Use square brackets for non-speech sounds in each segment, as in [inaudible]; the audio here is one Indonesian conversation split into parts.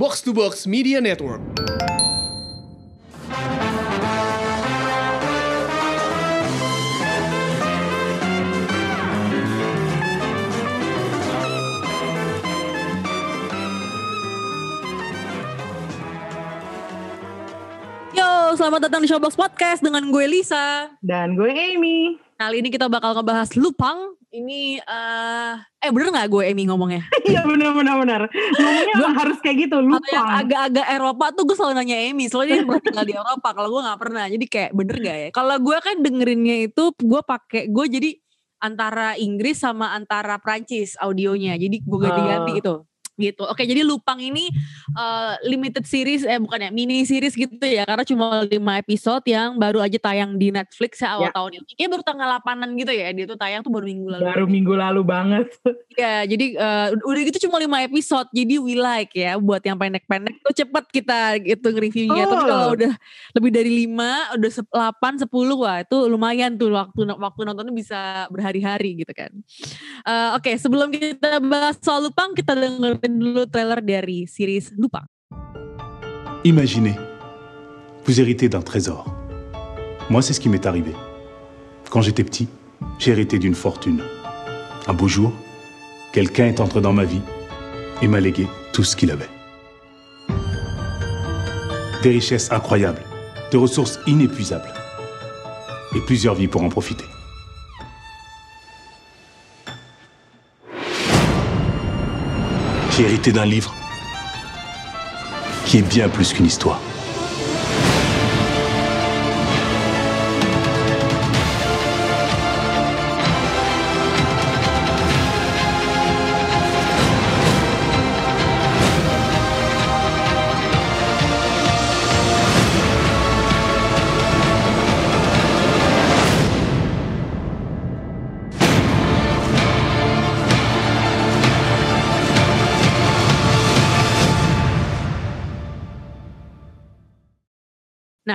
Box to Box Media Network. Yo, selamat datang di Showbox Podcast dengan gue Lisa. Dan gue Amy. Kali ini kita bakal ngebahas Lupang. Ini eh eh bener nggak gue Amy ngomongnya? [laughs] Iya benar benar benar. Ngomongnya emang harus kayak gitu, Atau lupa. yang agak-agak Eropa tuh gue selalu nanya Amy. Soalnya dia pernah tinggal di Eropa. Kalau gue nggak pernah. Jadi kayak bener gak ya? Kalau gue kan dengerinnya itu gue pakai gue jadi antara Inggris sama antara Prancis audionya. Jadi gue ganti-ganti Oh. gitu. Gitu. Oke, jadi Lupang ini eh, limited series eh bukan ya, mini series gitu ya karena cuma 5 episode yang baru aja tayang di Netflix ya awal Ya. tahun ini. Kayaknya baru tanggal 8-an gitu ya. Dia tuh tayang tuh baru minggu lalu. Baru minggu lalu banget. [laughs] Ya, jadi eh, udah gitu cuma 5 episode. Jadi we like ya buat yang pendek-pendek tuh cepet kita gitu nge-reviewnya. Tapi Oh. kalau udah lebih dari 5, udah se- 8, 10 wah itu lumayan tuh waktu waktu nontonnya bisa berhari-hari gitu kan. Eh, Oke, sebelum kita bahas soal Lupang, kita dengerin Imaginez, vous héritez d'un trésor. Moi, c'est ce qui m'est arrivé. Quand j'étais petit, j'ai hérité d'une fortune. Un beau jour, quelqu'un est entré dans ma vie et m'a légué tout ce qu'il avait. Des richesses incroyables, des ressources inépuisables et plusieurs vies pour en profiter. Hérité d'un livre qui est bien plus qu'une histoire.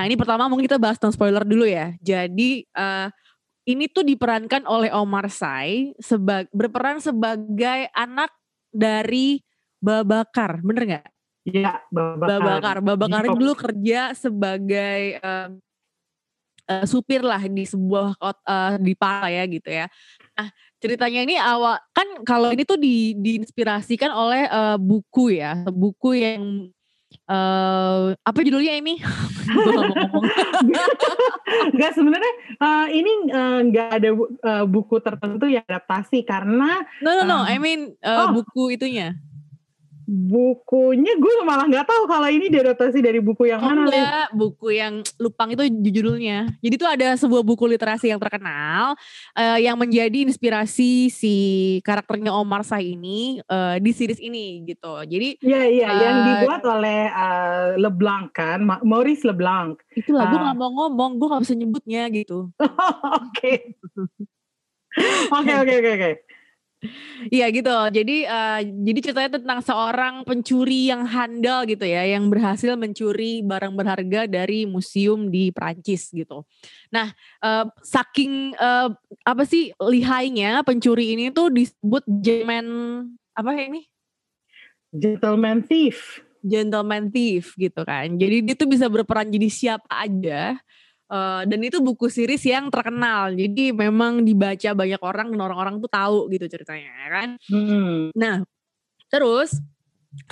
Nah, ini pertama mungkin kita bahas tentang spoiler dulu ya. Jadi eh ini tuh diperankan oleh Omar Sy sebag berperan sebagai anak dari Babakar, bener nggak? Ya, babakar. Babakar. Babakar Di- dulu kerja sebagai em, eh, supir lah di sebuah kota eh, di Pala ya gitu ya. Nah ceritanya ini awal kan kalau ini tuh di, diinspirasikan oleh eh, buku ya, buku yang eh apa judulnya Amy? Gue gak. Enggak sebenarnya eh, ini eh, nggak ada bu- eh, buku tertentu yang adaptasi karena No no no, Ah. I mean eh, Oh. buku itunya. Bukunya gue malah nggak tahu kalau ini diadaptasi dari buku yang Oh, mana. Enggak, buku yang Lupang itu judulnya. Jadi tuh ada sebuah buku literasi yang terkenal eh, yang menjadi inspirasi si karakternya Omar Sy ini eh, di series ini gitu. Jadi Iya iya yang Eh, dibuat oleh eh, Leblanc kan, Ma- Maurice Leblanc. itulah gue Ah. nggak mau ngomong, gue nggak bisa nyebutnya gitu. [laughs] Oke oke oke oke. Iya gitu. Jadi eh, jadi ceritanya tentang seorang pencuri yang handal gitu ya, yang berhasil mencuri barang berharga dari museum di Prancis gitu. Nah, eh, saking eh, apa sih lihainya pencuri ini tuh disebut gentleman apa ya ini? Gentleman thief. Gentleman thief gitu kan. Jadi dia tuh bisa berperan jadi siapa aja. Eh, dan itu buku series yang terkenal. Jadi memang dibaca banyak orang dan orang-orang tuh tahu gitu ceritanya ya kan. Hmm. Nah, terus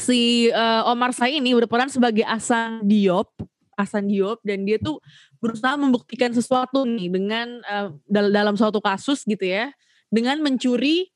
si eh, Omar Sy ini berperan sebagai Asan Diop, Asan Diop dan dia tuh berusaha membuktikan sesuatu nih dengan eh, dal- dalam suatu kasus gitu ya, dengan mencuri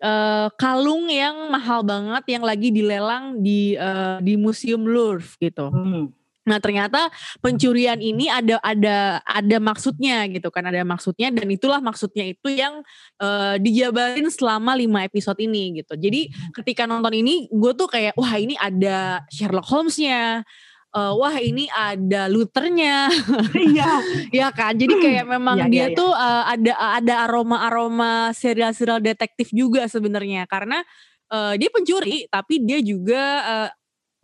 eh, kalung yang mahal banget yang lagi dilelang di eh, di Museum Louvre gitu. Hmm. Nah ternyata pencurian ini ada ada ada maksudnya gitu kan ada maksudnya dan itulah maksudnya itu yang eh, dijabarin selama lima episode ini gitu. Jadi ketika nonton ini gue tuh kayak wah ini ada Sherlock Holmes-nya. eh, wah ini ada Luthernya [laughs] Iya. [laughs] ya kan jadi kayak memang Iya, dia iya. tuh eh, ada ada aroma aroma serial serial detektif juga sebenarnya karena eh, dia pencuri tapi dia juga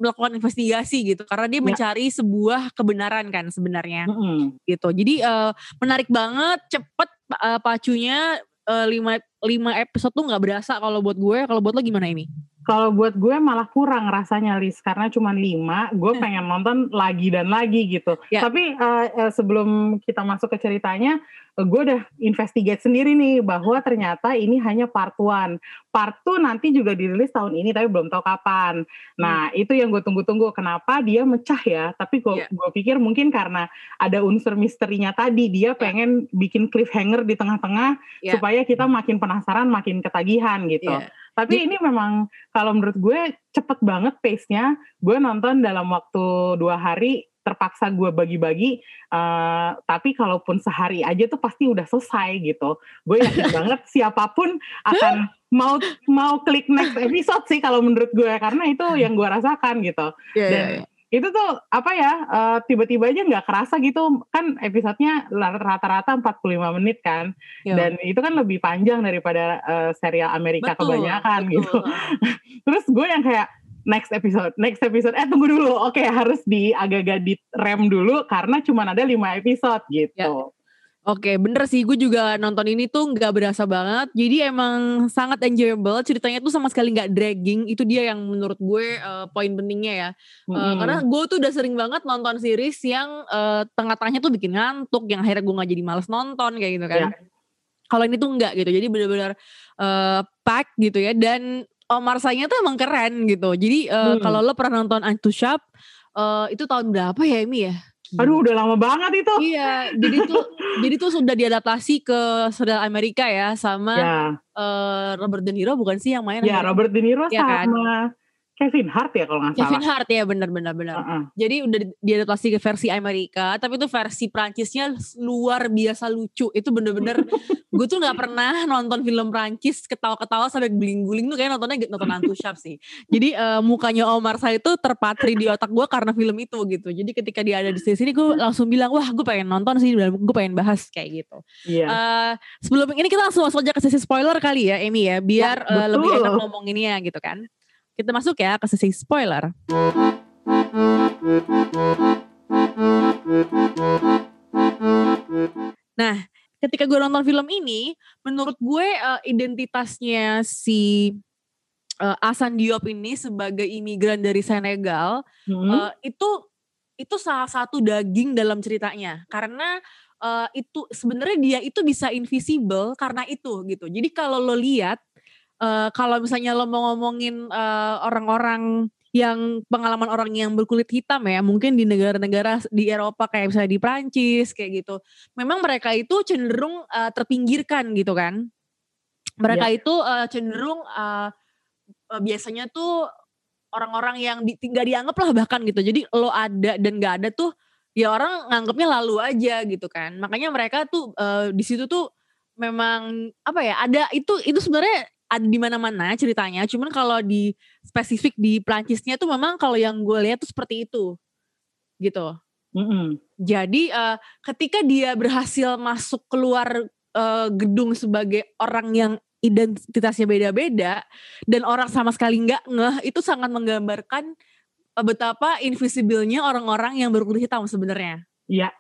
melakukan investigasi gitu karena dia Ya. mencari sebuah kebenaran kan sebenarnya Mm-mm. gitu jadi eh, menarik banget cepet eh, pacunya eh, lima lima episode tuh nggak berasa kalau buat gue kalau buat lo gimana ini Kalau buat gue malah kurang rasanya Lis karena cuma lima, gue pengen nonton lagi dan lagi gitu. Ya. Tapi uh, sebelum kita masuk ke ceritanya, uh, gue udah investigate sendiri nih bahwa ternyata ini hanya part one. Part two nanti juga dirilis tahun ini tapi belum tahu kapan. Nah itu yang gue tunggu-tunggu. Kenapa dia mecah ya? Tapi gue Ya. gue pikir mungkin karena ada unsur misterinya tadi dia pengen bikin cliffhanger di tengah-tengah Ya. supaya kita makin penasaran, makin ketagihan gitu. Iya. Tapi ini memang kalau menurut gue cepet banget pace-nya. Gue nonton dalam waktu dua hari terpaksa gue bagi-bagi. eh, tapi kalaupun sehari aja tuh pasti udah selesai gitu. Gue yakin [laughs] banget siapa pun akan mau mau klik next episode sih kalau menurut gue karena itu yang gue rasakan gitu. Iya, Dan iya, iya. Itu tuh apa ya eh, tiba-tiba aja nggak kerasa gitu kan episodenya rata-rata 45 menit kan Iya. dan itu kan lebih panjang daripada eh, serial Amerika Betul, kebanyakan betul. gitu [laughs] terus gue yang kayak next episode next episode eh tunggu dulu oke harus di agak-agak di rem dulu karena cuma ada lima episode gitu Ya. Oke, bener sih. Gue juga nonton ini tuh nggak berasa banget. Jadi emang sangat enjoyable. Ceritanya tuh sama sekali nggak dragging. Itu dia yang menurut gue eh, poin pentingnya ya. Eh, Mm-mm. karena gue tuh udah sering banget nonton series yang eh, tengah-tengahnya tuh bikin ngantuk. Yang akhirnya gue nggak jadi males nonton kayak gitu kan. Ya. Kalau ini tuh enggak gitu. Jadi bener-bener eh, pack gitu ya. Dan Omar Saynya tuh emang keren gitu. Jadi eh, Hmm. kalau lo pernah nonton Antushap, eh itu tahun berapa ya Emi ya? Aduh udah lama banget itu Iya, jadi tuh jadi tuh sudah diadaptasi ke serial Amerika ya sama ya eh, Robert De Niro bukan sih yang main? ya? Robert De Niro Iya kan? Kevin Hart ya kalau nggak Kevin salah Hart ya benar-benar benar. Heeh. Jadi udah di- diadaptasi ke versi Amerika, tapi itu versi Prancisnya luar biasa lucu. Itu bener-bener [laughs] gue tuh nggak pernah nonton film Prancis ketawa-ketawa sampai guling-guling tuh kayak nontonnya nonton Antu Sharp sih. Jadi eh, mukanya Omar Sy itu terpatri di otak gue karena film itu gitu. Jadi ketika dia ada di sini gue langsung bilang wah gue pengen nonton sih dan gue pengen bahas kayak gitu. iya Eh, sebelum ini kita langsung masuk aja ke sesi spoiler kali ya, Amy ya, biar Ya, eh, lebih enak ngomonginnya gitu kan. Kita masuk ya ke sesi spoiler. Nah, ketika gue nonton film ini, menurut gue eh, identitasnya si eh, Asan Diop ini sebagai imigran dari Senegal Hmm. Eh, itu itu salah satu daging dalam ceritanya karena eh, itu sebenarnya dia itu bisa invisible karena itu gitu jadi kalau lo lihat eh, kalau misalnya lo mau ngomongin eh, orang-orang yang pengalaman orang yang berkulit hitam ya mungkin di negara-negara di Eropa kayak misalnya di Prancis kayak gitu memang mereka itu cenderung eh, terpinggirkan gitu kan mereka itu eh, cenderung eh, biasanya tuh orang-orang yang di, nggak dianggap lah bahkan gitu. Jadi lo ada dan nggak ada tuh ya orang nganggapnya lalu aja gitu kan. Makanya mereka tuh eh, di situ tuh memang apa ya ada itu itu sebenarnya ada di mana-mana ceritanya. Cuman kalau di spesifik di Prancisnya tuh memang kalau yang gue lihat tuh seperti itu gitu. Mm-mm. Jadi eh, ketika dia berhasil masuk keluar eh, gedung sebagai orang yang identitasnya beda-beda dan orang sama sekali nggak ngeh itu sangat menggambarkan eh, betapa invisible-nya orang-orang yang berkulit hitam sebenarnya Iya,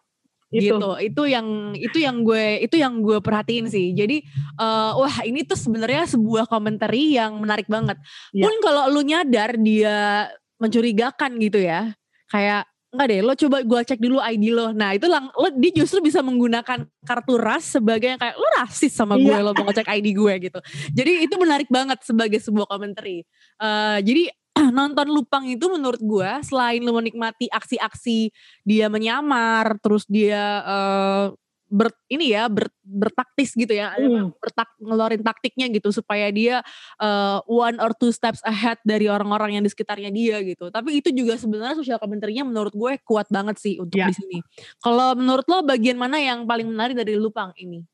itu. gitu itu yang itu yang gue itu yang gue perhatiin sih jadi eh, wah ini tuh sebenarnya sebuah komentari yang menarik banget Iya. pun kalau lu nyadar dia mencurigakan gitu ya kayak enggak deh lo coba gue cek dulu ID lo nah itu lang lo dia justru bisa menggunakan kartu ras sebagai kayak lo rasis sama gue Iya. lo mau ngecek ID gue gitu jadi itu menarik banget sebagai sebuah komentari Eh, jadi [clears throat] nonton Lupang itu menurut gue selain lo menikmati aksi-aksi dia menyamar terus dia eh, ber ini ya ber, bertaktis gitu ya Hmm. bertak ngeluarin taktiknya gitu supaya dia eh, one or two steps ahead dari orang-orang yang di sekitarnya dia gitu tapi itu juga sebenarnya sosial komentarnya menurut gue kuat banget sih untuk Ya. di sini kalau menurut lo bagian mana yang paling menarik dari Lupang ini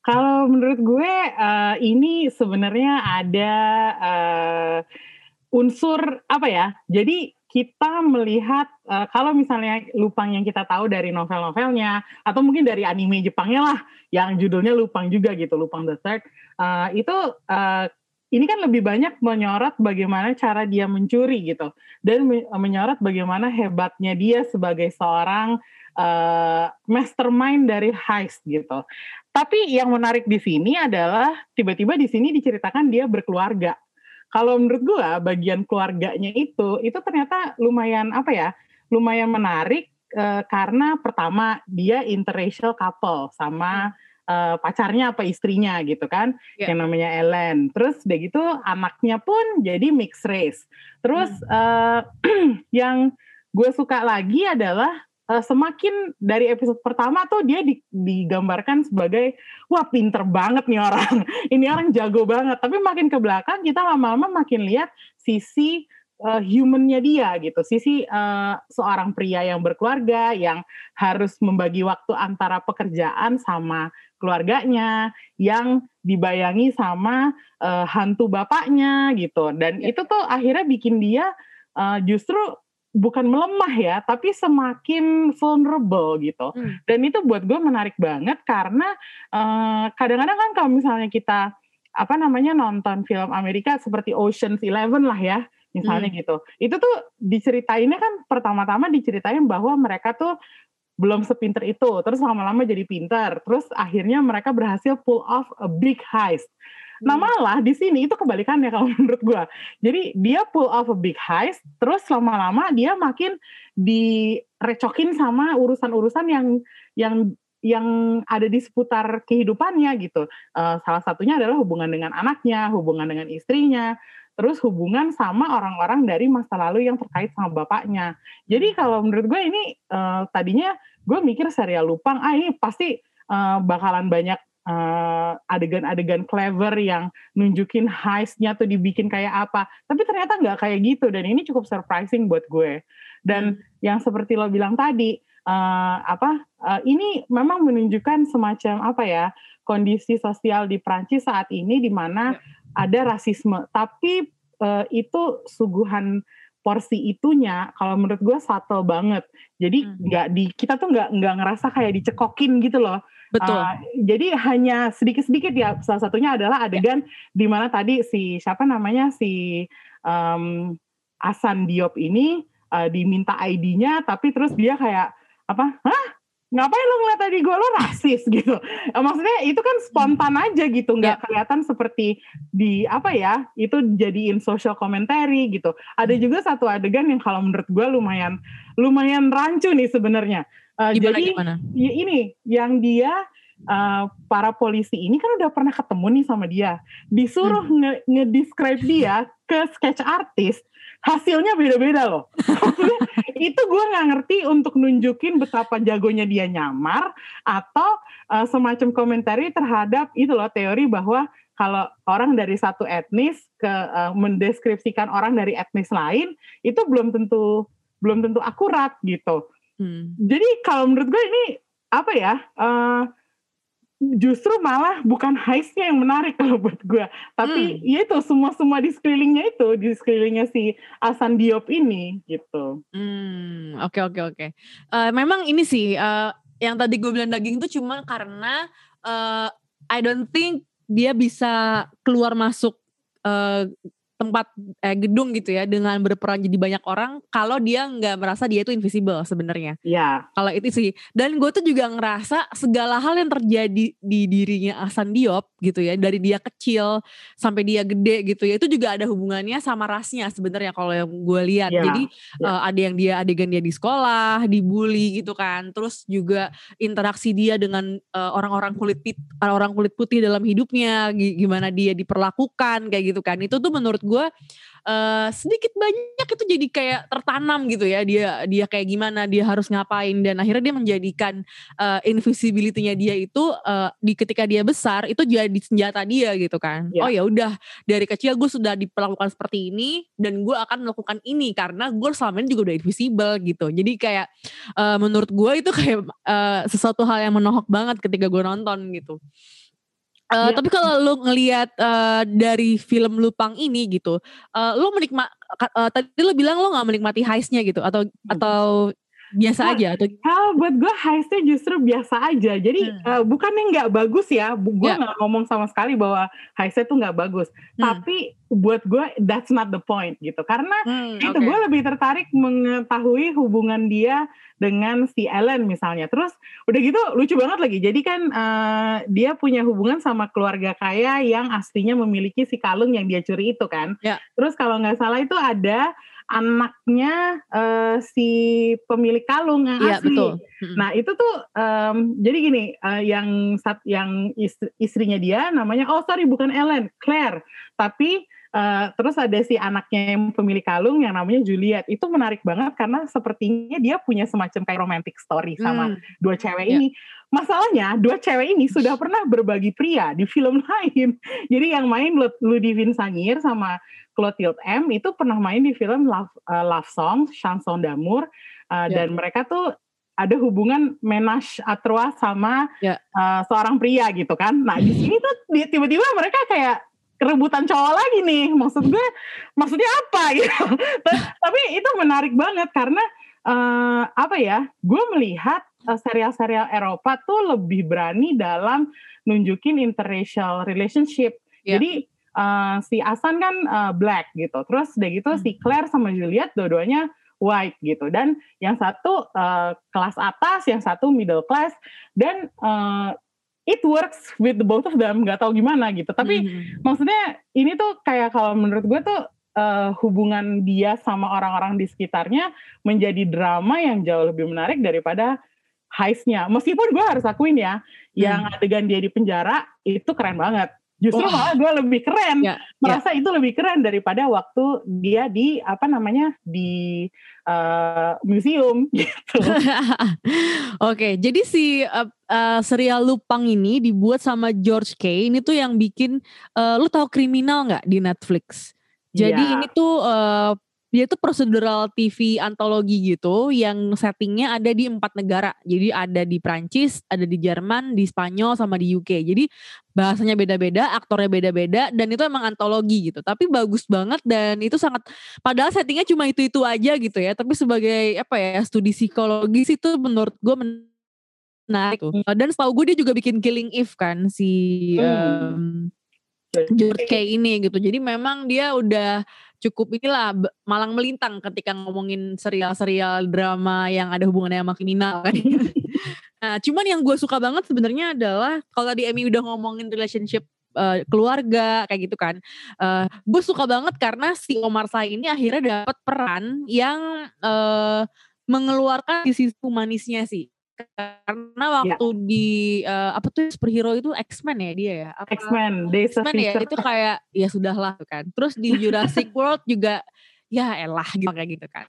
Kalau menurut gue eh, ini sebenarnya ada eh, unsur apa ya? Jadi kita melihat eh, kalau misalnya Lupang yang kita tahu dari novel-novelnya atau mungkin dari anime Jepangnya lah yang judulnya Lupang juga gitu, Lupang the Third. eh, itu eh, ini kan lebih banyak menyorot bagaimana cara dia mencuri gitu dan me- menyorot bagaimana hebatnya dia sebagai seorang eh, mastermind dari heist gitu. Tapi yang menarik di sini adalah tiba-tiba di sini diceritakan dia berkeluarga. Kalau menurut gue bagian keluarganya itu itu ternyata lumayan apa ya lumayan menarik uh, karena pertama dia interracial couple sama uh, pacarnya apa istrinya gitu kan yeah. yang namanya Ellen terus udah gitu anaknya pun jadi mixed race terus hmm. uh, [clears throat] yang gue suka lagi adalah uh, semakin dari episode pertama tuh dia digambarkan sebagai wah pinter banget nih orang. [laughs] Ini orang jago banget. Tapi makin ke belakang kita lama-lama makin lihat sisi uh, humannya dia gitu. Sisi uh, seorang pria yang berkeluarga yang harus membagi waktu antara pekerjaan sama keluarganya yang dibayangi sama uh, hantu bapaknya gitu. Dan ya. itu tuh akhirnya bikin dia uh, justru bukan melemah ya, tapi semakin vulnerable gitu. Hmm. Dan itu buat gue menarik banget karena kadang kadang-kadang kan kalau misalnya kita apa namanya nonton film Amerika seperti Ocean's Eleven lah ya, misalnya hmm. gitu. Itu tuh diceritainnya kan pertama-tama diceritain bahwa mereka tuh belum sepinter itu, terus lama-lama jadi pinter, terus akhirnya mereka berhasil pull off a big heist. Nah hmm. malah di sini itu kebalikannya kalau [laughs] menurut gue. Jadi dia pull off a big heist, terus lama-lama dia makin direcokin sama urusan-urusan yang yang yang ada di seputar kehidupannya gitu. Uh, salah satunya adalah hubungan dengan anaknya, hubungan dengan istrinya, terus hubungan sama orang-orang dari masa lalu yang terkait sama bapaknya. Jadi kalau menurut gue ini uh, tadinya gue mikir serial Lupang, ah ini pasti uh, bakalan banyak uh, adegan-adegan clever yang nunjukin heistnya tuh dibikin kayak apa. Tapi ternyata nggak kayak gitu dan ini cukup surprising buat gue. Dan hmm. yang seperti lo bilang tadi, uh, apa uh, ini memang menunjukkan semacam apa ya kondisi sosial di Prancis saat ini di mana ya. ada rasisme. Tapi uh, itu suguhan porsi itunya kalau menurut gue subtle banget jadi hmm. nggak hmm. di kita tuh nggak nggak ngerasa kayak dicekokin gitu loh Betul. Uh, jadi hanya sedikit-sedikit ya. Salah satunya adalah adegan ya. di mana tadi si siapa namanya si um, Asan Diop ini uh, diminta ID-nya, tapi terus dia kayak apa? Hah? Ngapain lo ngeliat tadi gue lo rasis [laughs] gitu? Maksudnya itu kan spontan aja gitu, nggak ya. kelihatan seperti di apa ya? Itu jadiin social commentary gitu. Ada juga satu adegan yang kalau menurut gue lumayan lumayan rancu nih sebenarnya Uh, gimana, jadi gimana? Ya ini yang dia uh, para polisi ini kan udah pernah ketemu nih sama dia, disuruh hmm. nge-describe dia ke sketch artist, hasilnya beda-beda loh. [laughs] itu gue nggak ngerti untuk nunjukin betapa jagonya dia nyamar atau uh, semacam komentari terhadap itu loh teori bahwa kalau orang dari satu etnis ke uh, mendeskripsikan orang dari etnis lain itu belum tentu belum tentu akurat gitu. Hmm. Jadi kalau menurut gue ini apa ya? Uh, justru malah bukan heistnya yang menarik kalau buat gue, tapi hmm. ya itu semua semua di sekelilingnya itu di sekelilingnya si Asan Diop ini gitu. Hmm, oke oke oke. Eh, memang ini sih uh, yang tadi gue bilang daging itu cuma karena uh, I don't think dia bisa keluar masuk uh, tempat eh, gedung gitu ya dengan berperan jadi banyak orang kalau dia nggak merasa dia itu invisible sebenarnya. Iya. Kalau itu sih. Dan gue tuh juga ngerasa segala hal yang terjadi di dirinya Asan Diop gitu ya dari dia kecil sampai dia gede gitu ya itu juga ada hubungannya sama rasnya sebenarnya kalau yang gue lihat. Ya. Jadi ya. Uh, ada yang dia adegan dia di sekolah, dibully gitu kan. Terus juga interaksi dia dengan uh, orang-orang kulit orang-orang kulit putih dalam hidupnya gimana dia diperlakukan kayak gitu kan. Itu tuh menurut gue uh, sedikit banyak itu jadi kayak tertanam gitu ya dia dia kayak gimana dia harus ngapain dan akhirnya dia menjadikan uh, invisibility-nya dia itu uh, di ketika dia besar itu jadi senjata dia gitu kan. Yeah. oh ya udah dari kecil gue sudah diperlakukan seperti ini dan gue akan melakukan ini karena gue selama ini juga udah invisible gitu. Jadi kayak uh, menurut gue itu kayak uh, sesuatu hal yang menohok banget ketika gue nonton gitu Uh, ya. Tapi kalau lu ngelihat uh, dari film Lupang ini gitu, uh, lu menikmat uh, tadi lu bilang lu nggak menikmati heistnya gitu atau hmm. atau biasa Nah, aja atau Kalau buat gue heistnya justru biasa aja. Jadi Hmm. eh, bukannya nggak bagus ya. Gue Ya. nggak ngomong sama sekali bahwa heistnya tuh nggak bagus. Hmm. Tapi buat gue that's not the point gitu. Karena Hmm, itu oke. gue lebih tertarik mengetahui hubungan dia dengan si Ellen misalnya. Terus udah gitu lucu banget lagi. Jadi kan eh, dia punya hubungan sama keluarga kaya yang aslinya memiliki si kalung yang dia curi itu kan. Ya. Terus kalau nggak salah itu ada anaknya eh, si pemilik kalung yang Iya asli. betul. Nah itu tuh em, jadi gini, eh, yang sat, yang istri- istrinya dia namanya oh sorry bukan Ellen, Claire. Tapi eh, terus ada si anaknya yang pemilik kalung yang namanya Juliet. Itu menarik banget karena sepertinya dia punya semacam kayak romantic story sama Hmm, dua cewek Ya. ini. Masalahnya dua cewek ini sudah pernah berbagi pria di film [laughs] lain. Jadi yang main Lud- Ludivine Sangir sama Clotilde M itu pernah main di film Love, eh, Love Song, Chanson d'amour. Eh, Ya. Dan mereka tuh ada hubungan à trois sama Ya. eh, seorang pria gitu kan. Nah di sini tuh tiba-tiba mereka kayak kerebutan cowok lagi nih. Maksud gue, maksudnya apa [laughs] gitu. Ta- Tapi itu menarik banget karena eh, apa ya? Gue melihat serial-serial Eropa tuh lebih berani dalam nunjukin interracial relationship. Ya. Jadi eh, si Asan kan eh, black gitu. Terus udah gitu Hmm. si Claire sama Juliet dua-duanya white gitu. Dan yang satu eh, kelas atas, yang satu middle class dan eh, it works with the both of them. Gak tahu gimana gitu. Tapi Mhm. maksudnya ini tuh kayak kalau menurut gue tuh eh, hubungan dia sama orang-orang di sekitarnya menjadi drama yang jauh lebih menarik daripada heistnya. Meskipun gue harus akuin ya, yang adegan dia di penjara itu keren banget. Justru. Wah. malah gue lebih keren, Ya, merasa itu lebih keren daripada waktu dia di apa namanya di eh, museum [laughs] gitu. [laughs] Oke, jadi si uh, uh, serial Lupang ini dibuat sama George Kay. Ini tuh yang bikin, uh, lu tahu kriminal nggak di Netflix? Jadi Iya. ini tuh uh, dia tuh procedural TV antologi gitu, yang settingnya ada di empat negara. Jadi ada di Prancis, ada di Jerman, di Spanyol, sama di UK. Jadi bahasanya beda-beda, aktornya beda-beda, dan itu emang antologi gitu. Tapi bagus banget dan itu sangat padahal settingnya cuma itu-itu aja gitu ya. Tapi sebagai apa ya studi psikologis itu menurut gue menarik. tuh. Dan setahu gue dia juga bikin Killing Eve kan si Hmm. em, George Kay ini gitu. Jadi memang dia udah cukup inilah malang melintang ketika ngomongin serial-serial drama yang ada hubungannya sama kriminal kan. [laughs] nah, cuman yang gue suka banget sebenarnya adalah kalau tadi Emmy udah ngomongin relationship eh, keluarga kayak gitu kan. Eh, gue suka banget karena si Omar Sy ini akhirnya dapat peran yang eh, mengeluarkan sisi humanisnya sih. Karena waktu di eh, apa tuh superhero itu X-Men ya dia ya? Apa- X-Men, Days X-Men ya itu kayak ya sudahlah kan. Terus di Jurassic [laughs] World juga ya elah gitu kayak gitu kan.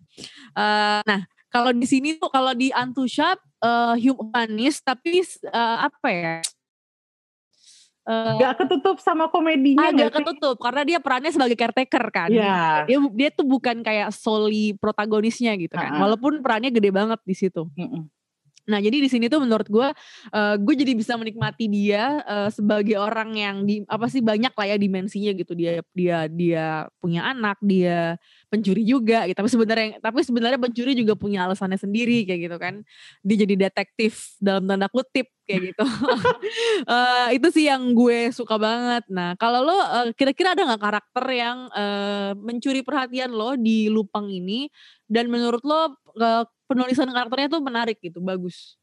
Eh, nah kalau di sini tuh kalau di Antushap eh humanis tapi eh, apa ya? Eh, Gak ketutup sama komedinya agak nggak sih? ketutup karena dia perannya sebagai caretaker kan. Iya. Dia dia tuh bukan kayak solely protagonisnya gitu kan. Ha-ha. Walaupun perannya gede banget di situ. Mm-mm. Nah jadi di sini tuh menurut gue, eh gue jadi bisa menikmati dia eh, sebagai orang yang di apa sih banyak lah ya dimensinya gitu. Dia dia dia punya anak dia pencuri juga gitu. Tapi sebenarnya tapi sebenarnya pencuri juga punya alasannya sendiri kayak gitu kan. Dia jadi detektif dalam tanda kutip kayak gitu. [laughs] Eh, itu sih yang gue suka banget. Nah kalau lo eh, kira-kira ada nggak karakter yang eh, mencuri perhatian lo di Lupang ini? Dan menurut lo penulisan karakternya tuh menarik gitu bagus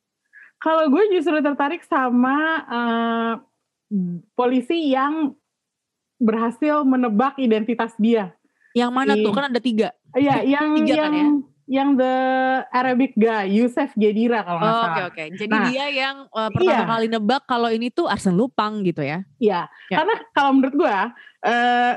Kalau gue justru tertarik sama eh, polisi yang berhasil menebak identitas dia. yang mana tuh kan ada tiga Iya, [laughs] yang Tiga yang kan ya? yang the Arabic guy, Yusuf Gedira kalau nggak Oh, salah. Oke oke. Jadi Nah, dia yang uh, pertama iya. kali nebak kalau ini tuh Arsen Lupang gitu ya. Iya, Ya. karena kalau menurut gue, eh,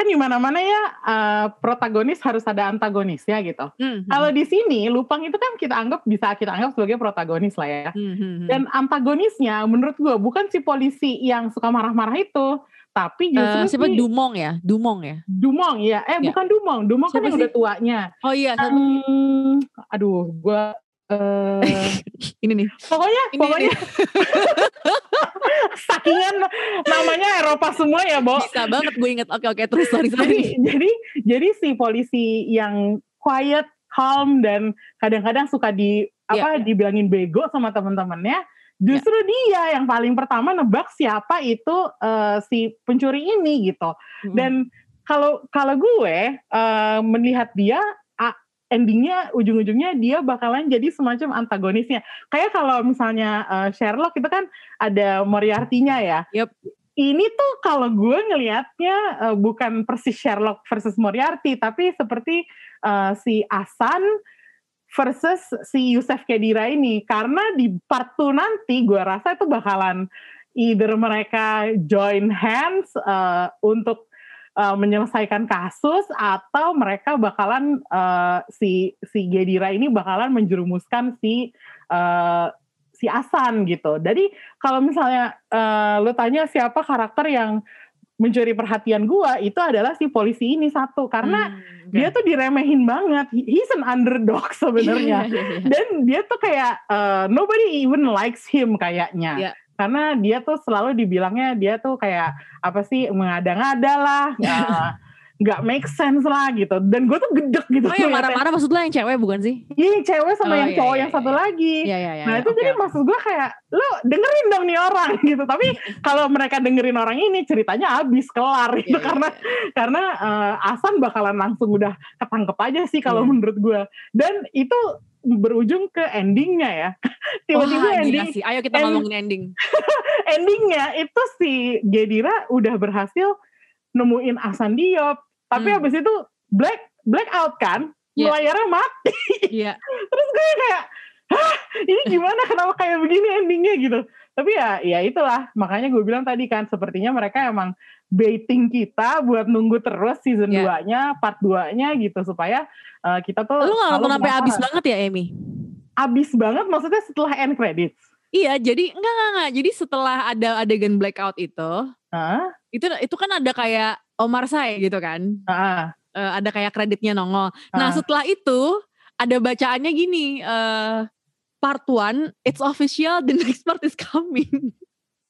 kan di mana-mana ya eh, protagonis harus ada antagonisnya gitu. Hmm, hmm, Kalau di sini Lupang itu kan kita anggap bisa kita anggap sebagai protagonis lah ya. hmm, hmm, hmm. Dan antagonisnya menurut gue bukan si polisi yang suka marah-marah itu, tapi Eh, justru siapa si Dumong ya? Dumong ya? Dumong ya. Eh Ya. bukan Dumong, Dumong kan Siapa yang sih? udah tuanya. Oh iya? Hmm, aduh, gue eh ini nih. pokoknya Ini pokoknya [laughs] sakingan namanya Eropa semua ya, Bo. Bisa banget gue inget. Oke oke terus sorry jadi sorry. jadi jadi si polisi yang quiet calm dan kadang-kadang suka di apa Iya. dibilangin bego sama teman-temannya. Justru dia yang paling pertama nebak siapa itu eh, si pencuri ini gitu. Mm-mm. Dan kalau kalau gue eh, melihat dia endingnya ujung-ujungnya dia bakalan jadi semacam antagonisnya. Kayak kalau misalnya eh, Sherlock itu kan ada Moriarty-nya ya. Yup. Ini tuh kalau gue ngelihatnya eh, bukan persis Sherlock versus Moriarty, tapi seperti eh, si Asan versus si Yusef Kedira ini. Karena di part 2 nanti gue rasa itu bakalan either mereka join hands eh, untuk uh, menyelesaikan kasus atau mereka bakalan uh, si si Gedira ini bakalan menjerumuskan si uh, si Asan gitu. Jadi kalau misalnya uh, lu tanya siapa karakter yang mencuri perhatian gua itu adalah si polisi ini satu karena Hmm, oke. dia tuh diremehin banget. He- He's an underdog [laughs] sebenarnya. Iya, iya, iya. Dan dia tuh kayak uh, nobody even likes him kayaknya. Iya. Karena dia tuh selalu dibilangnya dia tuh kayak apa sih mengada-ngada lah, nggak- [laughs] nggak make sense lah gitu. Dan gue tuh gedek gitu. Oh yang ngeliatnya. marah-marah maksud lo yang cewek bukan sih? Iya cewek sama Oh, yang iya, cowok iya, yang satu iya. lagi. Iya iya iya. Nah iya. itu Oke, jadi oke. maksud gue kayak lo dengerin dong nih orang [laughs] gitu. Tapi kalau mereka dengerin orang ini ceritanya habis kelar gitu Iya, iya, karena iya. karena eh, Asan bakalan langsung udah ketangkep aja sih kalau Iya. menurut gue. Dan itu berujung ke endingnya ya. [laughs] Tiba-tiba gila ending sih. Ayo kita end- ngomongin ending. [laughs] endingnya itu si Gedira udah berhasil nemuin Asan Diop. Tapi Hmm. habis itu black black out kan, Iya. layarnya mati. Iya. [laughs] Terus gue kayak, hah ini gimana kenapa kayak begini endingnya gitu. Tapi ya ya itulah makanya gue bilang tadi kan sepertinya mereka emang baiting kita buat nunggu terus season Iya. 2-nya, part 2-nya gitu supaya uh, kita tuh Lu gak nonton sampai habis banget ya Amy? Abis banget maksudnya setelah end credits. Iya, jadi enggak enggak enggak. Jadi setelah ada adegan blackout itu, Hah? itu itu kan ada kayak Omar Say gitu kan. Ah, Eh, ada kayak kreditnya nongol. Nah, Ah. setelah itu ada bacaannya gini, eh part one, it's official, the [laughs] next part is coming.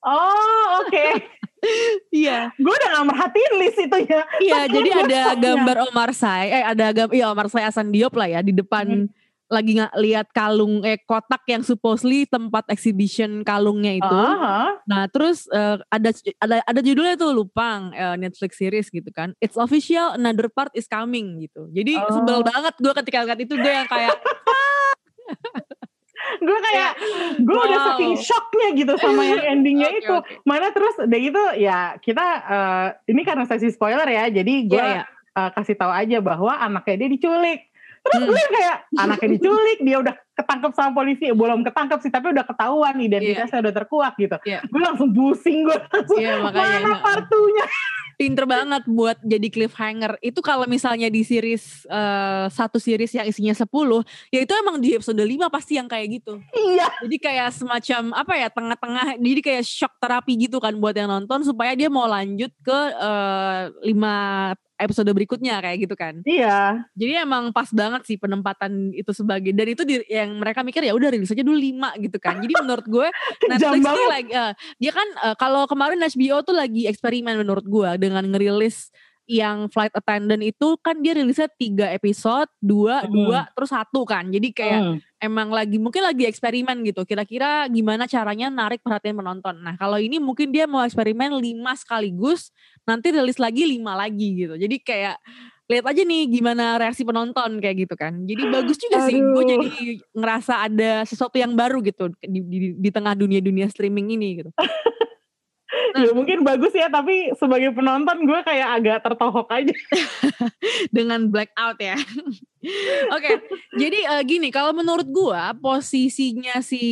Oh oke, [laughs] Iya. gue udah gak merhatiin list itu ya. Iya, jadi ada gambar Omar Say, eh ada gambar iya Omar Say Asan Diop lah ya di depan Hmm. lagi nggak lihat kalung eh kotak yang supposedly tempat exhibition kalungnya itu. Ah, Nah, terus eh, ada ada ada judulnya tuh Lupang eh, Netflix series gitu kan. It's official another part is coming gitu. Jadi Oh. sebel banget gue ketika lihat itu gue yang kayak [laughs] gue kayak gue udah Wow. saking shocknya gitu sama yang endingnya Oke, itu. oke. Mana terus udah gitu ya kita eh, ini karena sesi spoiler ya, jadi gue Iya, iya. eh, kasih tahu aja bahwa anaknya dia diculik. Terus Hmm. gue kayak anaknya diculik, dia udah ketangkep sama polisi, belum ketangkep sih, tapi udah ketahuan identitasnya udah terkuak gitu. Iya. Gue langsung pusing gue langsung Iya, makanya. mana partunya? Pinter banget buat jadi cliffhanger. Itu kalau misalnya di series eh, satu series yang isinya 10, ya itu emang di episode 5 pasti yang kayak gitu. Iya, Jadi kayak semacam apa ya tengah-tengah jadi kayak shock terapi gitu kan buat yang nonton supaya dia mau lanjut ke eh, lima episode berikutnya kayak gitu kan. iya. Jadi emang pas banget sih penempatan itu sebagai dan itu di, yang mereka mikir ya udah rilis aja dulu 5 gitu kan. Jadi menurut gue [laughs] Netflix banget. lagi eh, dia kan eh, kalau kemarin HBO tuh lagi eksperimen menurut gue dengan ngerilis yang flight attendant itu kan dia rilisnya tiga episode, dua, Hmm. dua, terus satu kan. Jadi kayak Hmm. emang lagi mungkin lagi eksperimen gitu. Kira-kira gimana caranya narik perhatian penonton. Nah kalau ini mungkin dia mau eksperimen lima sekaligus, nanti rilis lagi lima lagi gitu. Jadi kayak lihat aja nih gimana reaksi penonton kayak gitu kan. Jadi bagus juga sih. Gue jadi ngerasa ada sesuatu yang baru gitu di, di, di tengah dunia-dunia streaming ini gitu. [laughs] Ya mungkin bagus ya, tapi sebagai penonton gue kayak agak tertohok aja. [laughs] dengan blackout ya. [laughs] Oke, jadi eh, gini kalau menurut gua posisinya si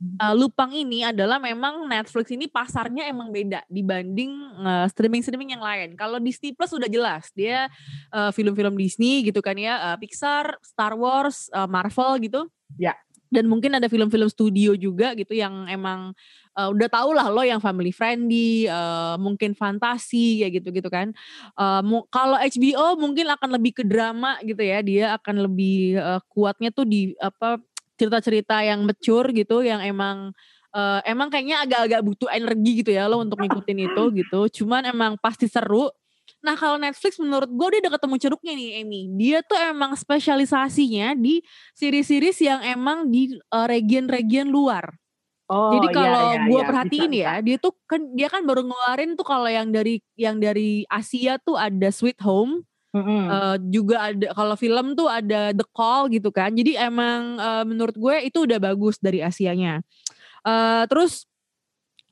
eh, Lupang ini adalah memang Netflix ini pasarnya emang beda dibanding eh, streaming-streaming yang lain. Kalau Disney Plus udah jelas dia eh, film-film Disney gitu kan ya, eh, Pixar, Star Wars, eh, Marvel gitu. Ya. Dan mungkin ada film-film studio juga gitu yang emang eh, udah tau lah lo yang family friendly, eh, mungkin fantasi kayak gitu-gitu kan. Mu- kalau HBO mungkin akan lebih ke drama gitu ya, dia akan lebih eh, kuatnya tuh di apa cerita-cerita yang mature gitu, yang emang eh, emang kayaknya agak-agak butuh energi gitu ya lo untuk ngikutin itu gitu. Cuman emang pasti seru. Nah kalau Netflix menurut gue dia udah ketemu ceruknya nih Amy. Dia tuh emang spesialisasinya di series-series yang emang di uh, region-region luar. Oh, Jadi iya, kalau iya, gue iya, perhatiin bisa, ya, dia tuh kan dia kan baru ngeluarin tuh kalau yang dari yang dari Asia tuh ada Sweet Home, Mm-mm. eh, juga ada kalau film tuh ada The Call gitu kan. Jadi emang eh, menurut gue itu udah bagus dari Asianya. Eh, terus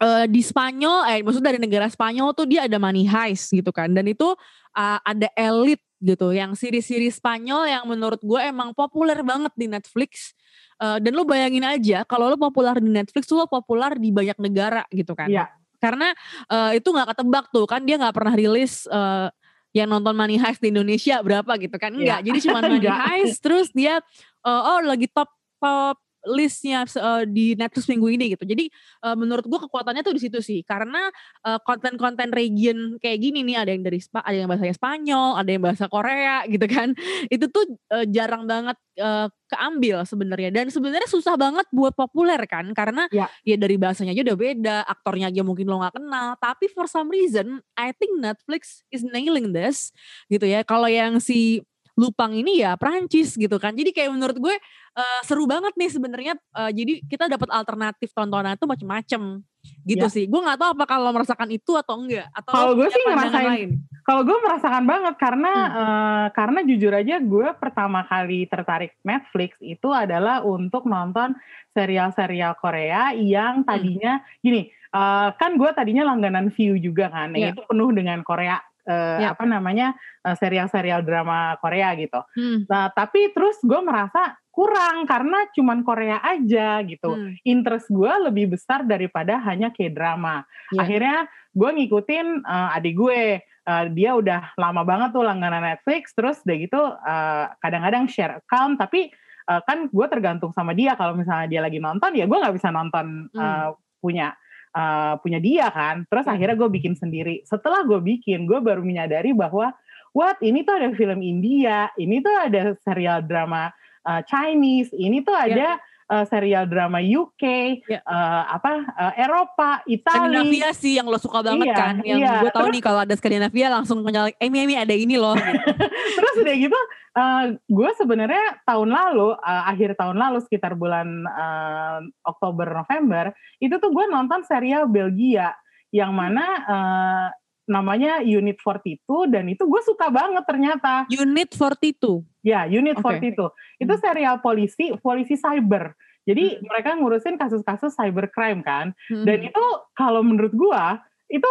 eh, di Spanyol, eh maksud dari negara Spanyol tuh dia ada Money Heist gitu kan. Dan itu eh, ada Elite gitu, yang siri-siri Spanyol yang menurut gue emang populer banget di Netflix. Eh, dan lu bayangin aja kalau lu populer di Netflix lo populer di banyak negara gitu kan. Iya. Karena eh, itu nggak ketebak tuh kan dia nggak pernah rilis eh, yang nonton Money Heist di Indonesia berapa gitu kan enggak. Iya. Jadi cuma [laughs] Money. Heist terus dia eh, oh lagi top top listnya eh, di Netflix minggu ini gitu. Jadi eh, menurut gua kekuatannya tuh di situ sih. Karena eh, konten-konten region kayak gini nih ada yang dari Spa, ada yang bahasa Spanyol, ada yang bahasa Korea [laughs] gitu kan. Itu tuh eh, jarang banget eh, keambil sebenarnya dan sebenarnya susah banget buat populer kan karena Ya. ya dari bahasanya aja udah beda, aktornya aja mungkin lo nggak kenal, tapi for some reason I think Netflix is nailing this gitu ya. Kalau yang si Lupang ini ya Prancis gitu kan. Jadi kayak menurut gue eh, seru banget nih sebenarnya. eh, jadi kita dapat alternatif tontonan tuh macem-macem gitu Ya. sih. Gue nggak tahu apa kalau merasakan itu atau enggak atau Kalau gue sih ngerasain- lain. Kalau gue merasakan banget karena Hmm. eh, karena jujur aja gue pertama kali tertarik Netflix itu adalah untuk nonton serial-serial Korea yang Hmm. tadinya gini eh, kan gue tadinya langganan View juga kan Iya. itu penuh dengan Korea eh, Iya. apa namanya serial-serial drama Korea gitu. Hmm. Nah tapi terus gue merasa kurang karena cuman Korea aja gitu. Hmm. Interest gue lebih besar daripada hanya K-drama. Iya. Akhirnya gue ngikutin eh, adik gue. Eh, dia udah lama banget tuh langganan Netflix. Terus udah gitu eh, kadang-kadang share account. Tapi eh, kan gue tergantung sama dia. Kalau misalnya dia lagi nonton ya gue nggak bisa nonton Hmm. eh, punya eh, punya dia kan. Terus Hmm. akhirnya gue bikin sendiri. Setelah gue bikin, gue baru menyadari bahwa what ini tuh ada film India, ini tuh ada serial drama uh, Chinese, ini tuh ada uh, serial drama UK, Ya. uh, apa uh, Eropa, Italia. Skandinavia sih yang lo suka banget Iya, kan. Yang iya. gue tahu Terus- nih kalau ada Skandinavia langsung nyalek, Emi Emi ada ini loh. [laughs] gitu. Terus udah gitu, uh, gue sebenarnya tahun lalu, uh, akhir tahun lalu sekitar bulan uh, Oktober November, itu tuh gue nonton serial Belgia yang mana uh, namanya Unit 42 dan itu gue suka banget ternyata. Unit 42. Ya, Unit Oke. 42. Itu Hmm. serial polisi, polisi cyber. Jadi Hmm. mereka ngurusin kasus-kasus cybercrime kan. Hmm. Dan itu kalau menurut gua itu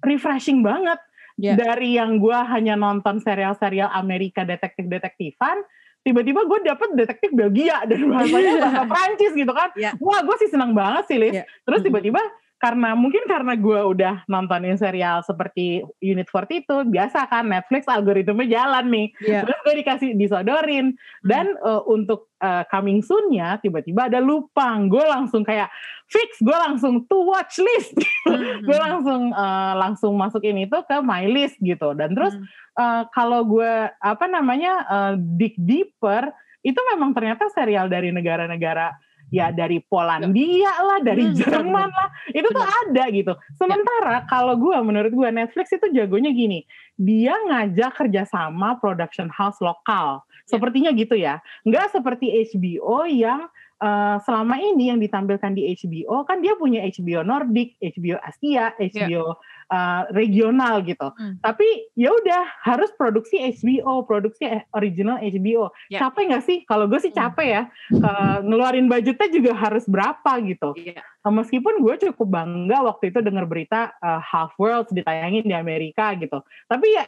refreshing banget. Ya. Dari yang gua hanya nonton serial-serial Amerika detektif-detektifan, tiba-tiba gue dapet detektif Belgia dan bahasanya [laughs] bahasa Prancis gitu kan. Ya. Wah, gue sih senang banget sih, Liz. Ya. Terus Mm-mm. tiba-tiba karena mungkin karena gue udah nontonin serial seperti Unit 42, biasa kan Netflix algoritma jalan nih. Iya. Terus gue dikasih disodorin dan eh, untuk eh, coming soon-nya tiba-tiba ada lupang. Gue langsung kayak fix, gue langsung to watch list. [laughs] Hmm. gue langsung eh, langsung masukin itu ke my list gitu. Dan terus Hmm. eh, kalau gue apa namanya eh, dig deeper itu memang ternyata serial dari negara-negara ya dari Polandia lah, dari Hmm, Jerman lah, itu tuh ada gitu. Sementara kalau gue menurut gue Netflix itu jagonya gini, dia ngajak kerjasama production house lokal, sepertinya gitu ya, nggak seperti HBO yang eh, selama ini yang ditampilkan di HBO kan dia punya HBO Nordic, HBO Asia, HBO eh, regional gitu. Hmm. Tapi ya udah harus produksi HBO, produksi original HBO. Ya. Capek nggak sih? Kalau gue sih Hmm. capek ya. Eh, ngeluarin budgetnya juga harus berapa gitu. Iya. Eh, Meskipun gue cukup bangga waktu itu dengar berita eh, Half World ditayangin di Amerika gitu. Tapi ya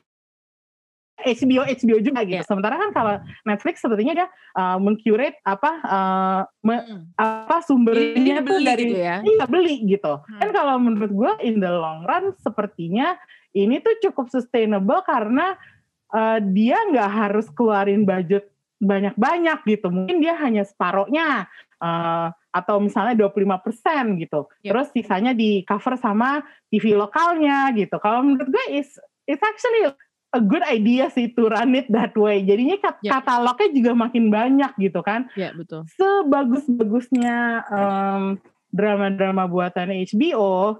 HBO HBO juga gitu. Iya. Sementara kan kalau Netflix sepertinya dia eh, mengcurate apa eh, me- Hmm. apa sumbernya tuh beli dari gitu ya. iya beli gitu. Hmm. Kan kalau menurut gue in the long run sepertinya ini tuh cukup sustainable karena eh, dia nggak harus keluarin budget banyak-banyak gitu. Mungkin dia hanya separohnya eh, atau misalnya 25% gitu. Yep. Terus sisanya di cover sama TV lokalnya gitu. Kalau menurut gue is it's actually a good idea sih to run it that way. Jadinya kat- Yep. katalognya juga makin banyak gitu kan Iya betul. sebagus-bagusnya em, drama-drama buatan HBO,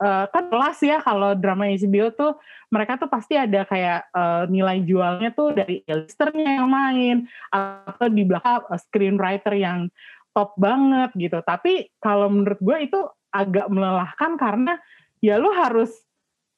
uh, kan kelas ya kalau drama HBO tuh mereka tuh pasti ada kayak uh, nilai jualnya tuh dari illustratornya yang main atau di belakang uh, screenwriter yang top banget gitu. Tapi kalau menurut gue itu agak melelahkan karena ya lu harus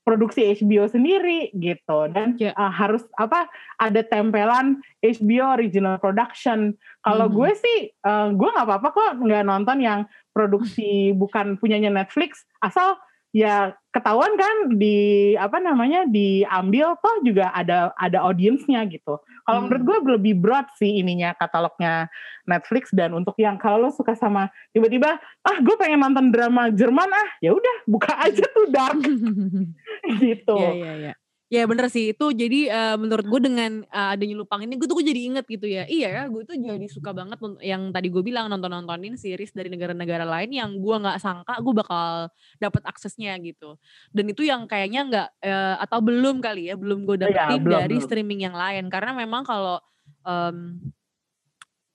produksi HBO sendiri gitu dan yeah. uh, harus apa ada tempelan HBO original production. Kalau mm -hmm. gue sih uh, gue nggak apa-apa kok nggak nonton yang produksi [laughs] bukan punyanya Netflix asal ya ketahuan kan di apa namanya diambil toh juga ada ada audiensnya gitu. Kalau hmm. menurut gue lebih broad sih ininya katalognya Netflix dan untuk yang kalau lo suka sama tiba-tiba ah gue pengen nonton drama Jerman ah ya udah buka aja tuh dark [laughs] gitu. Iya iya iya. Ya bener sih. Itu jadi uh, menurut gue dengan uh, adanya Lupang ini gue tuh gue jadi inget gitu ya. Iya ya gue tuh jadi suka banget yang tadi gue bilang nonton nontonin series dari negara-negara lain yang gue nggak sangka gue bakal dapat aksesnya gitu. Dan itu yang kayaknya nggak uh, atau belum kali ya belum gue iya, dapetin ya, dari belum. streaming yang lain. Karena memang kalau um,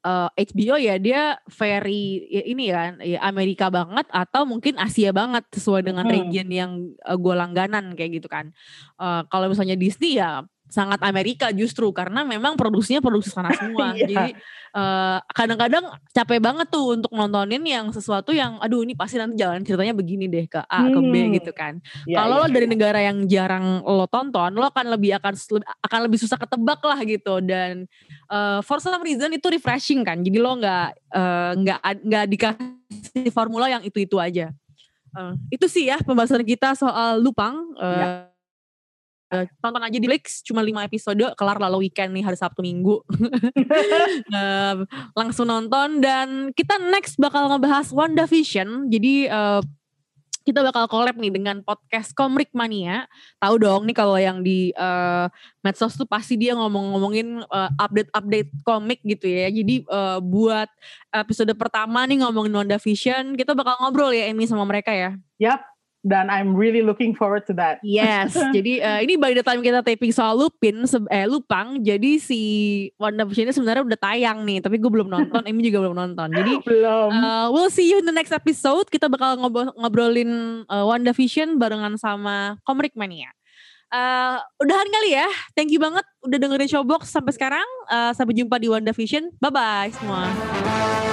uh, eh, HBO ya dia very ya ini kan ya Amerika banget atau mungkin Asia banget sesuai dengan hmm. region yang uh, gue langganan kayak gitu kan. Uh, kalau misalnya Disney ya sangat Amerika justru karena memang produksinya produksi sana [laughs] semua. yeah. Jadi kadang kadang-kadang capek banget tuh untuk nontonin yang sesuatu yang aduh ini pasti nanti jalan ceritanya begini deh ke A hmm. ke B hmm. gitu kan. Yeah, Kalau yeah, lo dari yeah. negara yang jarang lo tonton, lo akan lebih akan akan lebih susah ketebak lah gitu dan uh, for some reason itu refreshing kan. Jadi lo nggak nggak uh, nggak dikasih formula yang itu itu aja. Uh, itu sih ya pembahasan kita soal Lupang. Uh, yeah Uh, tonton aja di Netflix cuma 5 episode kelar lalu weekend nih hari Sabtu Minggu uh, [laughs] [laughs] langsung nonton dan kita next bakal ngebahas WandaVision jadi uh, kita bakal collab nih dengan podcast Komrik Mania. Tahu dong nih kalau yang di uh, medsos tuh pasti dia ngomong-ngomongin uh, update-update komik gitu ya. Jadi uh, buat episode pertama nih ngomongin WandaVision, kita bakal ngobrol ya Emi sama mereka ya. Yap, dan I'm really looking forward to that. Yes, [laughs] jadi uh, ini by the time kita taping soal Lupin, eh Lupang, jadi si WandaVision ini sebenarnya udah tayang nih, tapi gue belum nonton, Amy juga belum nonton. Jadi [laughs] belum. Uh, we'll see you in the next episode. Kita bakal ngobrol ngobrolin uh, WandaVision barengan sama Komrik Mania. Uh, udahan kali ya. Thank you banget udah dengerin Showbox sampai sekarang. Uh, sampai jumpa di WandaVision. Bye bye semua.